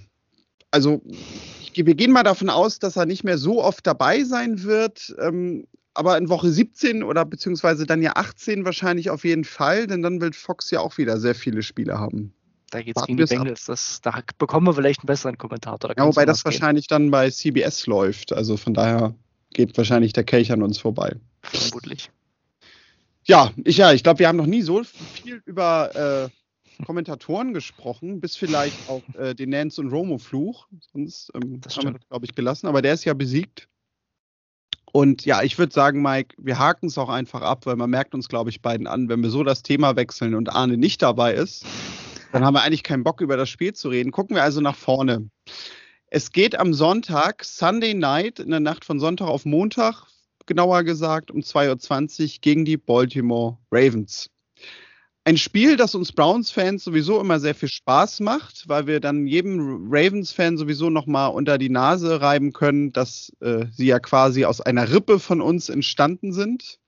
also wir gehen mal davon aus, dass er nicht mehr so oft dabei sein wird. Ähm, aber in Woche 17 oder beziehungsweise dann ja 18 wahrscheinlich auf jeden Fall, denn dann wird Fox ja auch wieder sehr viele Spiele haben. Da geht es gegen die Bengals. Das, da bekommen wir vielleicht einen besseren Kommentator. Ja, wobei das wahrscheinlich dann bei CBS läuft. Also von daher geht wahrscheinlich der Kelch an uns vorbei. Vermutlich. Ja, ich, ja, ich glaube, wir haben noch nie so viel über äh, Kommentatoren gesprochen, bis vielleicht auch äh, den Nance und Romo-Fluch. Sonst ähm, haben wir, glaube ich, gelassen. Aber der ist ja besiegt. Und ja, ich würde sagen, Mike, wir haken es auch einfach ab, weil man merkt uns, glaube ich, beiden an, wenn wir so das Thema wechseln und Arne nicht dabei ist, dann haben wir eigentlich keinen Bock, über das Spiel zu reden. Gucken wir also nach vorne. Es geht am Sonntag, Sunday Night, in der Nacht von Sonntag auf Montag, genauer gesagt, um 2.20 Uhr gegen die Baltimore Ravens. Ein Spiel, das uns Browns-Fans sowieso immer sehr viel Spaß macht, weil wir dann jedem Ravens-Fan sowieso nochmal unter die Nase reiben können, dass äh, sie ja quasi aus einer Rippe von uns entstanden sind.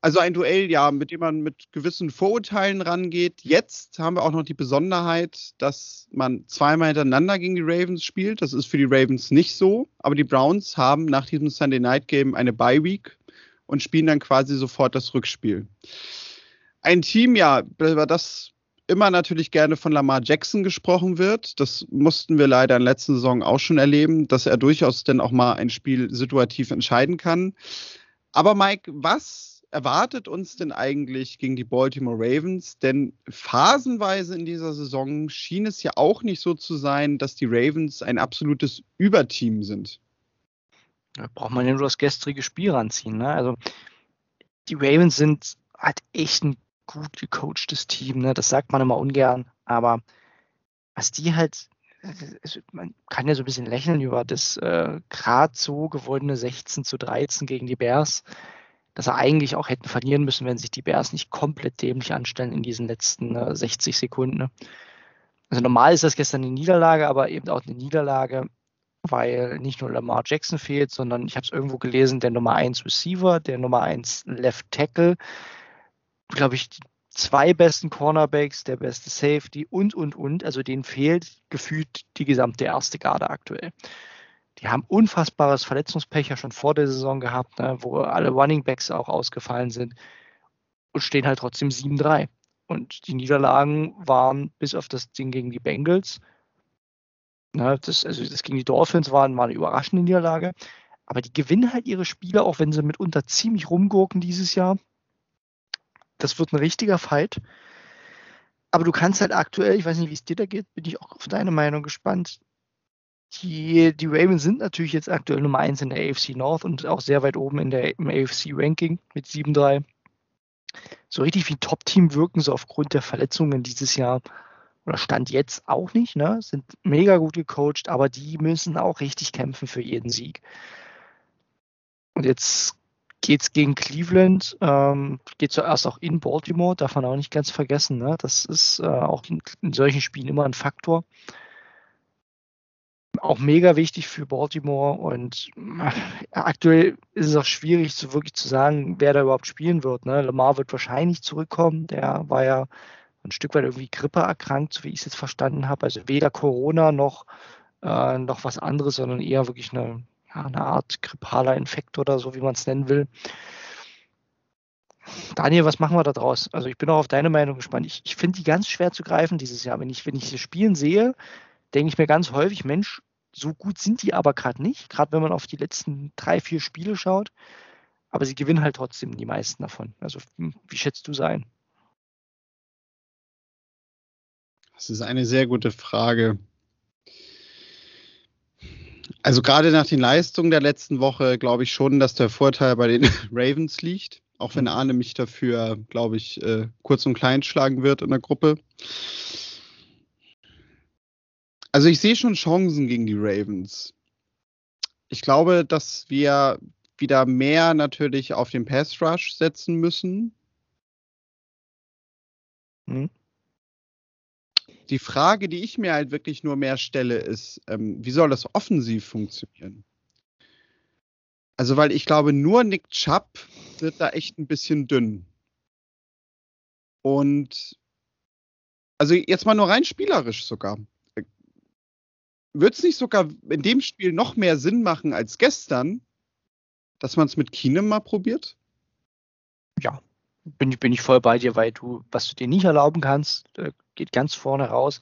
Also ein Duell, ja, mit dem man mit gewissen Vorurteilen rangeht. Jetzt haben wir auch noch die Besonderheit, dass man zweimal hintereinander gegen die Ravens spielt. Das ist für die Ravens nicht so. Aber die Browns haben nach diesem Sunday Night Game eine Bye Week und spielen dann quasi sofort das Rückspiel ein Team, ja, über das immer natürlich gerne von Lamar Jackson gesprochen wird. Das mussten wir leider in der letzten Saison auch schon erleben, dass er durchaus dann auch mal ein Spiel situativ entscheiden kann. Aber Mike, was erwartet uns denn eigentlich gegen die Baltimore Ravens? Denn phasenweise in dieser Saison schien es ja auch nicht so zu sein, dass die Ravens ein absolutes Überteam sind. Da braucht man ja nur das gestrige Spiel ranziehen. Ne? Also die Ravens sind halt echt ein gut gecoachtes Team, ne? das sagt man immer ungern, aber was die halt, man kann ja so ein bisschen lächeln über das äh, gerade so gewonnene 16 zu 13 gegen die Bears, dass er eigentlich auch hätten verlieren müssen, wenn sich die Bears nicht komplett dämlich anstellen in diesen letzten äh, 60 Sekunden. Ne? Also normal ist das gestern eine Niederlage, aber eben auch eine Niederlage, weil nicht nur Lamar Jackson fehlt, sondern ich habe es irgendwo gelesen, der Nummer 1 Receiver, der Nummer 1 Left Tackle, glaube ich, die zwei besten Cornerbacks, der beste Safety und, und, und. Also denen fehlt gefühlt die gesamte erste Garde aktuell. Die haben unfassbares Verletzungspech ja schon vor der Saison gehabt, ne, wo alle Running Backs auch ausgefallen sind und stehen halt trotzdem 7-3. Und die Niederlagen waren bis auf das Ding gegen die Bengals, ne, das, also das gegen die Dolphins waren, war eine überraschende Niederlage. Aber die gewinnen halt ihre Spiele, auch wenn sie mitunter ziemlich rumgurken dieses Jahr. Das wird ein richtiger Fight. Aber du kannst halt aktuell, ich weiß nicht, wie es dir da geht, bin ich auch auf deine Meinung gespannt. Die, die Ravens sind natürlich jetzt aktuell Nummer 1 in der AFC North und auch sehr weit oben in der, im AFC-Ranking mit 7-3. So richtig wie Top-Team wirken sie aufgrund der Verletzungen dieses Jahr oder Stand jetzt auch nicht. Ne? Sind mega gut gecoacht, aber die müssen auch richtig kämpfen für jeden Sieg. Und jetzt geht es gegen Cleveland, ähm, geht zuerst auch in Baltimore, darf man auch nicht ganz vergessen. Ne? Das ist äh, auch in, in, solchen Spielen immer ein Faktor. auch mega wichtig für Baltimore und äh, aktuell ist es auch schwierig, so wirklich zu sagen, wer da überhaupt spielen wird. Ne? Lamar wird wahrscheinlich zurückkommen. Der war ja ein Stück weit irgendwie Grippe erkrankt, so wie ich es jetzt verstanden habe. Also weder Corona noch, äh, noch was anderes, sondern eher wirklich eine, ja, eine Art grippaler Infekt oder so, wie man es nennen will. Daniel, was machen wir da draus? Also ich bin auch auf deine Meinung gespannt. Ich, ich finde die ganz schwer zu greifen dieses Jahr. Wenn ich, wenn ich sie spielen sehe, denke ich mir ganz häufig, Mensch, so gut sind die aber gerade nicht, gerade wenn man auf die letzten drei, vier Spiele schaut. Aber sie gewinnen halt trotzdem die meisten davon. Also hm, wie schätzt du es ein? Das ist eine sehr gute Frage. Also gerade nach den Leistungen der letzten Woche glaube ich schon, dass der Vorteil bei den Ravens liegt. Auch wenn mhm. Arne mich dafür, glaube ich, äh, kurz und klein schlagen wird in der Gruppe. Also ich sehe schon Chancen gegen die Ravens. Ich glaube, dass wir wieder mehr natürlich auf den Pass Rush setzen müssen. Hm. Die Frage, die ich mir halt wirklich nur mehr stelle, ist, ähm, wie soll das offensiv funktionieren? Also, weil ich glaube, nur Nick Chubb wird da echt ein bisschen dünn. Und also jetzt mal nur rein spielerisch sogar. Wird es nicht sogar in dem Spiel noch mehr Sinn machen als gestern, dass man es mit Keenum mal probiert? Ja, bin, bin ich voll bei dir, weil du, was du dir nicht erlauben kannst, äh, geht ganz vorne raus,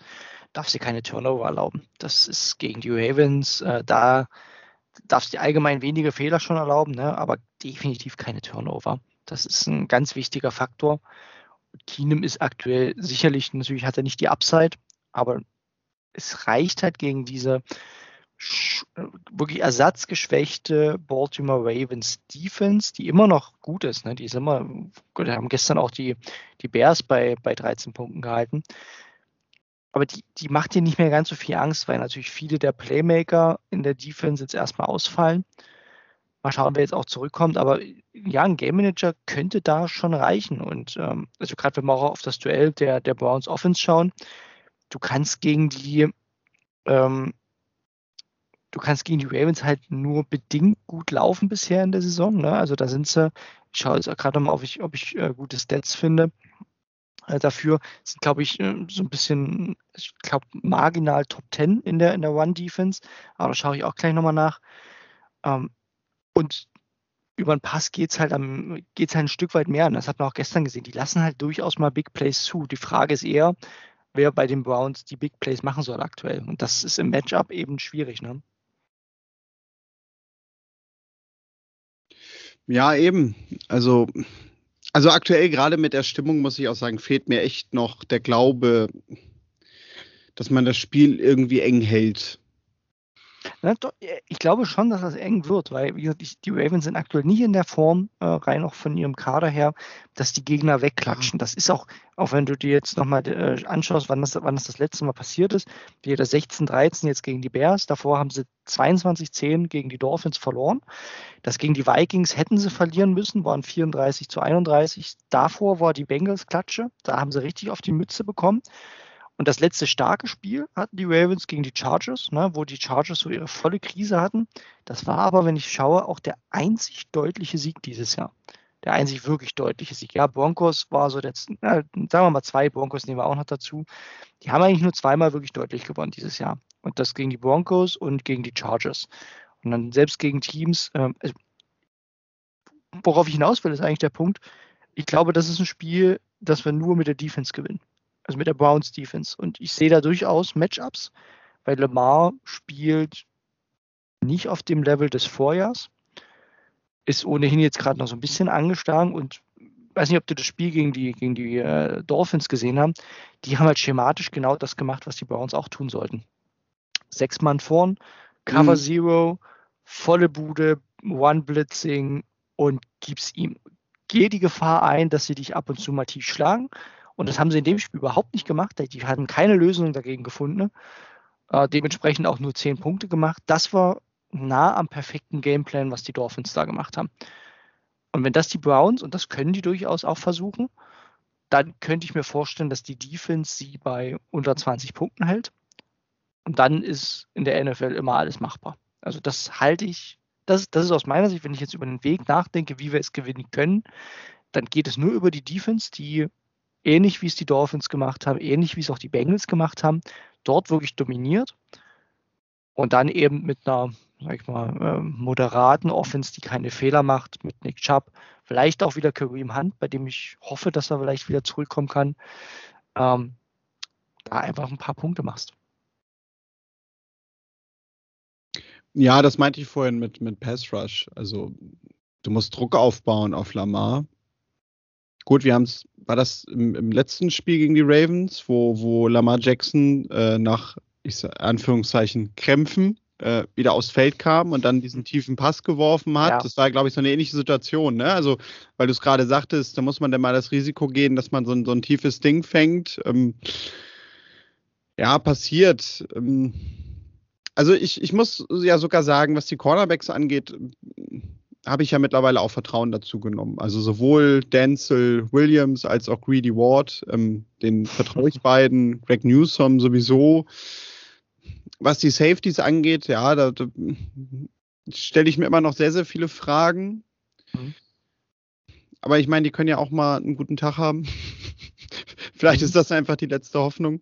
darfst dir keine Turnover erlauben. Das ist gegen die Ravens, äh, da darfst du dir allgemein weniger Fehler schon erlauben, ne? aber definitiv keine Turnover. Das ist ein ganz wichtiger Faktor. Keenum ist aktuell sicherlich, natürlich hat er nicht die Upside, aber es reicht halt gegen diese wirklich ersatzgeschwächte Baltimore Ravens Defense, die immer noch gut ist. Ne? Die ist immer, gut, haben gestern auch die, die Bears bei, bei 13 Punkten gehalten. Aber die, die macht dir nicht mehr ganz so viel Angst, weil natürlich viele der Playmaker in der Defense jetzt erstmal ausfallen. Mal schauen, wer jetzt auch zurückkommt. Aber ja, ein Game Manager könnte da schon reichen. Und ähm, also gerade wenn wir auch auf das Duell der, der Browns Offense schauen, du kannst gegen die ähm, du kannst gegen die Ravens halt nur bedingt gut laufen bisher in der Saison. Ne? Also da sind sie, ich schaue jetzt gerade mal, ob ich, ob ich äh, gute Stats finde. Äh, dafür sind, glaube ich, äh, so ein bisschen, ich glaube, marginal Top 10 in der, in der One-Defense. Aber da schaue ich auch gleich nochmal nach. Ähm, und über den Pass geht es halt, halt ein Stück weit mehr. Und das hat man auch gestern gesehen. Die lassen halt durchaus mal Big Plays zu. Die Frage ist eher, wer bei den Browns die Big Plays machen soll aktuell. Und das ist im Matchup eben schwierig. Ne? Ja, eben. Also, also aktuell gerade mit der Stimmung muss ich auch sagen, fehlt mir echt noch der Glaube, dass man das Spiel irgendwie eng hält. Äh, ich glaube schon, dass das eng wird, weil wie gesagt, die Ravens sind aktuell nicht in der Form, äh, rein auch von ihrem Kader her, dass die Gegner wegklatschen. Das ist auch, auch wenn du dir jetzt nochmal äh, anschaust, wann das, wann das das letzte Mal passiert ist, wie das 16-13 jetzt gegen die Bears, davor haben sie 22-10 gegen die Dolphins verloren. Das gegen die Vikings hätten sie verlieren müssen, waren 34 zu 31. Davor war die Bengals Klatsche, da haben sie richtig auf die Mütze bekommen. Und das letzte starke Spiel hatten die Ravens gegen die Chargers, ne, wo die Chargers so ihre volle Krise hatten. Das war aber, wenn ich schaue, auch der einzig deutliche Sieg dieses Jahr. Der einzig wirklich deutliche Sieg. Ja, Broncos war so, der, na, sagen wir mal zwei, Broncos nehmen wir auch noch dazu. Die haben eigentlich nur zweimal wirklich deutlich gewonnen dieses Jahr. Und das gegen die Broncos und gegen die Chargers. Und dann selbst gegen Teams, also, worauf ich hinaus will, ist eigentlich der Punkt, ich glaube, das ist ein Spiel, das wir nur mit der Defense gewinnen also mit der Browns Defense. Und ich sehe da durchaus Matchups, weil Lamar spielt nicht auf dem Level des Vorjahrs, ist ohnehin jetzt gerade noch so ein bisschen angeschlagen und weiß nicht, ob du das Spiel gegen die, gegen die äh, Dolphins gesehen hast. Die haben halt schematisch genau das gemacht, was die Browns auch tun sollten. Sechs Mann vorn, Cover mhm. Zero, volle Bude, One Blitzing und gib's ihm. Geh die Gefahr ein, dass sie dich ab und zu mal tief schlagen und das haben sie in dem Spiel überhaupt nicht gemacht. Die hatten keine Lösung dagegen gefunden. Äh, dementsprechend auch nur zehn Punkte gemacht. Das war nah am perfekten Gameplan, was die Dolphins da gemacht haben. Und wenn das die Browns, und das können die durchaus auch versuchen, dann könnte ich mir vorstellen, dass die Defense sie bei unter 20 Punkten hält. Und dann ist in der NFL immer alles machbar. Also das halte ich, das, das ist aus meiner Sicht, wenn ich jetzt über den Weg nachdenke, wie wir es gewinnen können, dann geht es nur über die Defense, die ähnlich wie es die Dolphins gemacht haben, ähnlich wie es auch die Bengals gemacht haben, dort wirklich dominiert. Und dann eben mit einer, sag ich mal, äh, moderaten Offense, die keine Fehler macht, mit Nick Chubb, vielleicht auch wieder Kareem Hunt, bei dem ich hoffe, dass er vielleicht wieder zurückkommen kann, ähm, da einfach ein paar Punkte machst. Ja, das meinte ich vorhin mit, mit Pass Rush. Also du musst Druck aufbauen auf Lamar. Gut, wir haben es, war das im, im, letzten Spiel gegen die Ravens, wo, wo Lamar Jackson äh, nach, ich sag, Anführungszeichen, Krämpfen äh, wieder aufs Feld kam und dann diesen tiefen Pass geworfen hat. Ja. Das war, glaube ich, so eine ähnliche Situation. Ne? Also, weil du es gerade sagtest, da muss man dann mal das Risiko gehen, dass man so ein, so ein tiefes Ding fängt. Ähm, ja, passiert. Ähm, also ich, ich muss ja sogar sagen, was die Cornerbacks angeht, habe ich ja mittlerweile auch Vertrauen dazu genommen. Also sowohl Denzel Williams als auch Greedy Ward, ähm, den vertraue ich beiden. Greg Newsom sowieso. Was die Safeties angeht, ja, da, da stelle ich mir immer noch sehr, sehr viele Fragen. Mhm. Aber ich meine, die können ja auch mal einen guten Tag haben. Vielleicht ist mhm. das einfach die letzte Hoffnung.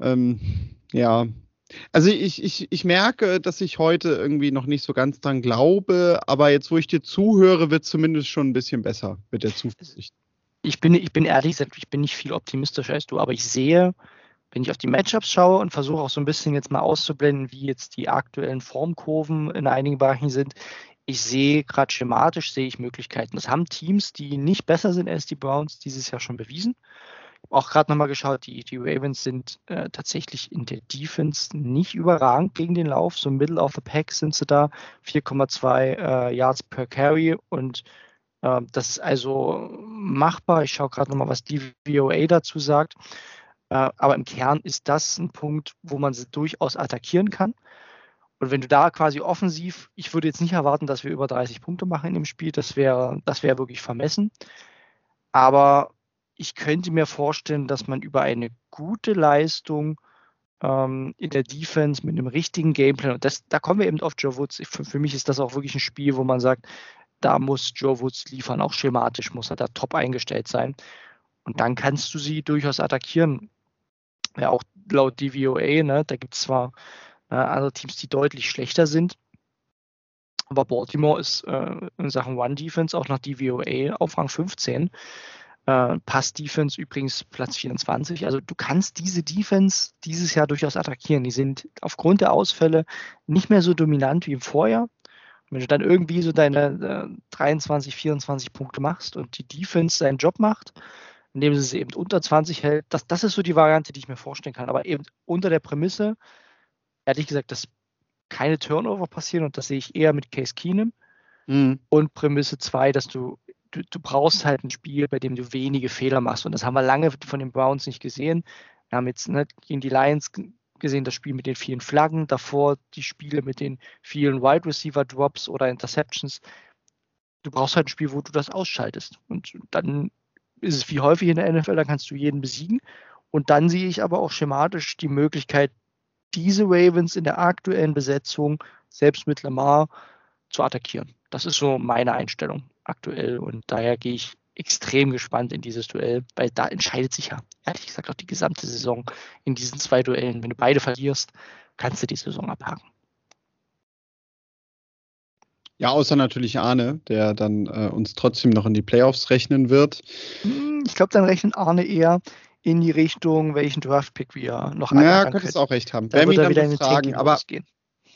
Ähm, ja, also ich, ich, ich merke, dass ich heute irgendwie noch nicht so ganz dran glaube, aber jetzt, wo ich dir zuhöre, wird es zumindest schon ein bisschen besser mit der Zuversicht. Ich bin, ich bin ehrlich gesagt, ich bin nicht viel optimistischer als du, aber ich sehe, wenn ich auf die Matchups schaue und versuche auch so ein bisschen jetzt mal auszublenden, wie jetzt die aktuellen Formkurven in einigen Bereichen sind, ich sehe gerade schematisch sehe ich Möglichkeiten. Das haben Teams, die nicht besser sind als die Browns, dieses Jahr schon bewiesen auch gerade nochmal geschaut, die, die Ravens sind äh, tatsächlich in der Defense nicht überragend gegen den Lauf. So Middle of the Pack sind sie da, 4,2 äh, Yards per Carry und äh, das ist also machbar. Ich schaue gerade nochmal, was die VOA dazu sagt. Äh, aber im Kern ist das ein Punkt, wo man sie durchaus attackieren kann. Und wenn du da quasi offensiv, ich würde jetzt nicht erwarten, dass wir über 30 Punkte machen in dem Spiel, das wäre das wäre wirklich vermessen. Aber ich könnte mir vorstellen, dass man über eine gute Leistung ähm, in der Defense mit einem richtigen Gameplan, und das, da kommen wir eben auf Joe Woods. Für, für, mich ist das auch wirklich ein Spiel, wo man sagt, da muss Joe Woods liefern, auch schematisch muss er da top eingestellt sein. Und dann kannst du sie durchaus attackieren. Ja, auch laut DVOA, ne, da gibt es zwar äh, andere Teams, die deutlich schlechter sind, aber Baltimore ist äh, in Sachen One-Defense auch nach DVOA auf Rang 15. Äh, Pass-Defense übrigens Platz 24. Also du kannst diese Defense dieses Jahr durchaus attackieren. Die sind aufgrund der Ausfälle nicht mehr so dominant wie im Vorjahr. wenn du dann irgendwie so deine äh, 23, 24 Punkte machst und die Defense seinen Job macht, indem sie es eben unter 20 hält, das, das ist so die Variante, die ich mir vorstellen kann. Aber eben unter der Prämisse, ehrlich gesagt, dass keine Turnover passieren und das sehe ich eher mit Case Keenum. Mhm. Und Prämisse 2, dass du du, du brauchst halt ein Spiel, bei dem du wenige Fehler machst. Und das haben wir lange von den Browns nicht gesehen. Wir haben jetzt ne, gegen die Lions gesehen, das Spiel mit den vielen Flaggen, davor die Spiele mit den vielen Wide Receiver Drops oder Interceptions. Du brauchst halt ein Spiel, wo du das ausschaltest. Und dann ist es wie häufig in der NFL, dann kannst du jeden besiegen. Und dann sehe ich aber auch schematisch die Möglichkeit, diese Ravens in der aktuellen Besetzung, selbst mit Lamar, zu attackieren. Das ist so meine Einstellung aktuell und daher gehe ich extrem gespannt in dieses Duell, weil da entscheidet sich ja, ehrlich gesagt, auch die gesamte Saison in diesen zwei Duellen. Wenn du beide verlierst, kannst du die Saison abhaken. Ja, außer natürlich Arne, der dann äh, uns trotzdem noch in die Playoffs rechnen wird. Hm, ich glaube, dann rechnet Arne eher in die Richtung, welchen Draft-Pick wir noch Ja, könnte es auch recht haben. Da wird er wieder in den fragen, aber gehen.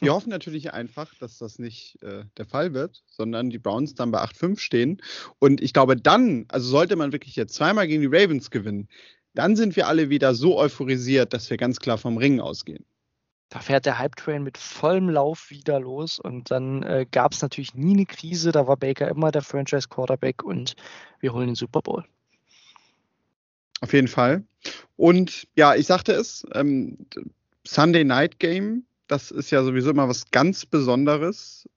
Wir hoffen natürlich einfach, dass das nicht äh, der Fall wird, sondern die Browns dann bei 8-5 stehen. Und ich glaube, dann, also sollte man wirklich jetzt zweimal gegen die Ravens gewinnen, dann sind wir alle wieder so euphorisiert, dass wir ganz klar vom Ring ausgehen. Da fährt der Hype-Train mit vollem Lauf wieder los und dann äh, gab es natürlich nie eine Krise. Da war Baker immer der Franchise-Quarterback und wir holen den Super Bowl. Auf jeden Fall. Und ja, ich sagte es, ähm, Sunday Night Game das ist ja sowieso immer was ganz Besonderes.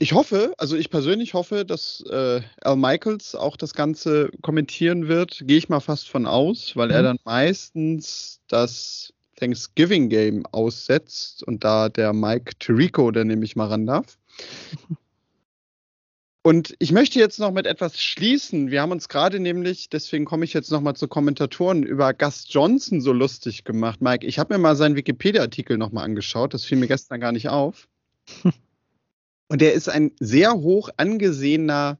ich hoffe, also ich persönlich hoffe, dass äh, Al Michaels auch das Ganze kommentieren wird. Gehe ich mal fast von aus, weil mhm. er dann meistens das Thanksgiving Game aussetzt und da der Mike Tirico, der nehme ich mal ran darf. Und ich möchte jetzt noch mit etwas schließen. Wir haben uns gerade nämlich, deswegen komme ich jetzt noch mal zu Kommentatoren, über Gus Johnson so lustig gemacht. Mike, ich habe mir mal seinen Wikipedia-Artikel noch mal angeschaut. Das fiel mir gestern gar nicht auf. Und er ist ein sehr hoch angesehener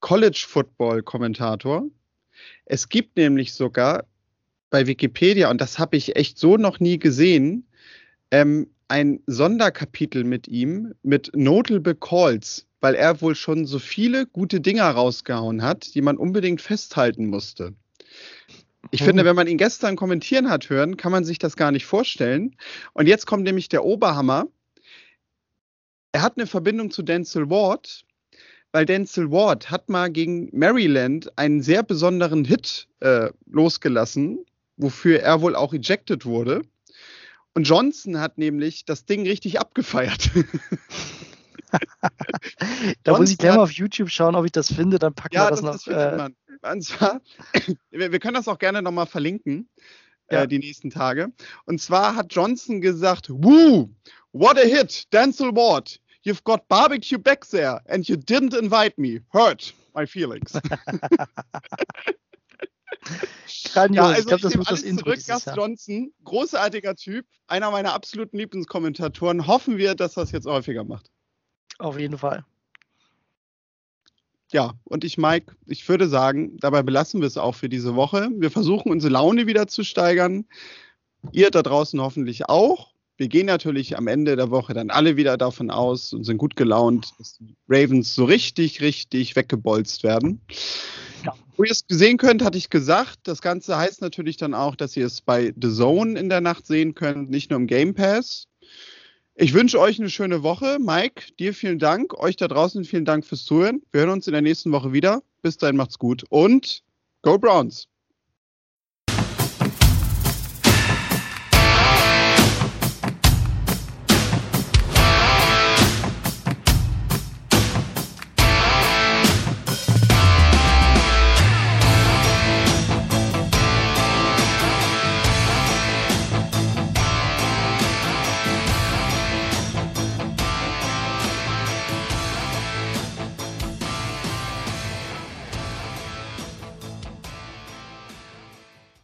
College-Football-Kommentator. Es gibt nämlich sogar bei Wikipedia, und das habe ich echt so noch nie gesehen, ähm, ein Sonderkapitel mit ihm mit Notable Calls, weil er wohl schon so viele gute Dinger rausgehauen hat, die man unbedingt festhalten musste. Ich finde, wenn man ihn gestern kommentieren hat hören, kann man sich das gar nicht vorstellen. Und jetzt kommt nämlich der Oberhammer er hat eine Verbindung zu Denzel Ward, weil Denzel Ward hat mal gegen Maryland einen sehr besonderen Hit äh, losgelassen, wofür er wohl auch ejected wurde. Und Johnson hat nämlich das Ding richtig abgefeiert. da muss ich gleich mal auf YouTube schauen, ob ich das finde, dann packen ja, wir das, das noch. Das äh... Und zwar, wir, wir, können das auch gerne nochmal verlinken, äh, ja. äh, die nächsten Tage. Und zwar hat Johnson gesagt, Woo, what a hit, Denzel Ward. You've got barbecue back there and you didn't invite me. Hurt my feelings. Grandios. Ja, also ich glaube, das muss das Intro zurück. Gus Johnson, großartiger Typ, einer meiner absoluten Lieblingskommentatoren. Hoffen wir, dass er es jetzt häufiger macht. Auf jeden Fall. Ja, und ich, Mike, ich würde sagen, dabei belassen wir es auch für diese Woche. Wir versuchen, unsere Laune wieder zu steigern. Ihr da draußen hoffentlich auch wir gehen natürlich am Ende der Woche dann alle wieder davon aus und sind gut gelaunt, dass die Ravens so richtig, richtig weggebolzt werden. Ja. Wo ihr es gesehen könnt, hatte ich gesagt, das Ganze heißt natürlich dann auch, dass ihr es bei The Zone in der Nacht sehen könnt, nicht nur im Game Pass. Ich wünsche euch eine schöne Woche. Mike, dir vielen Dank. Euch da draußen vielen Dank fürs Zuhören. Wir hören uns in der nächsten Woche wieder. Bis dahin macht's gut und Go Browns!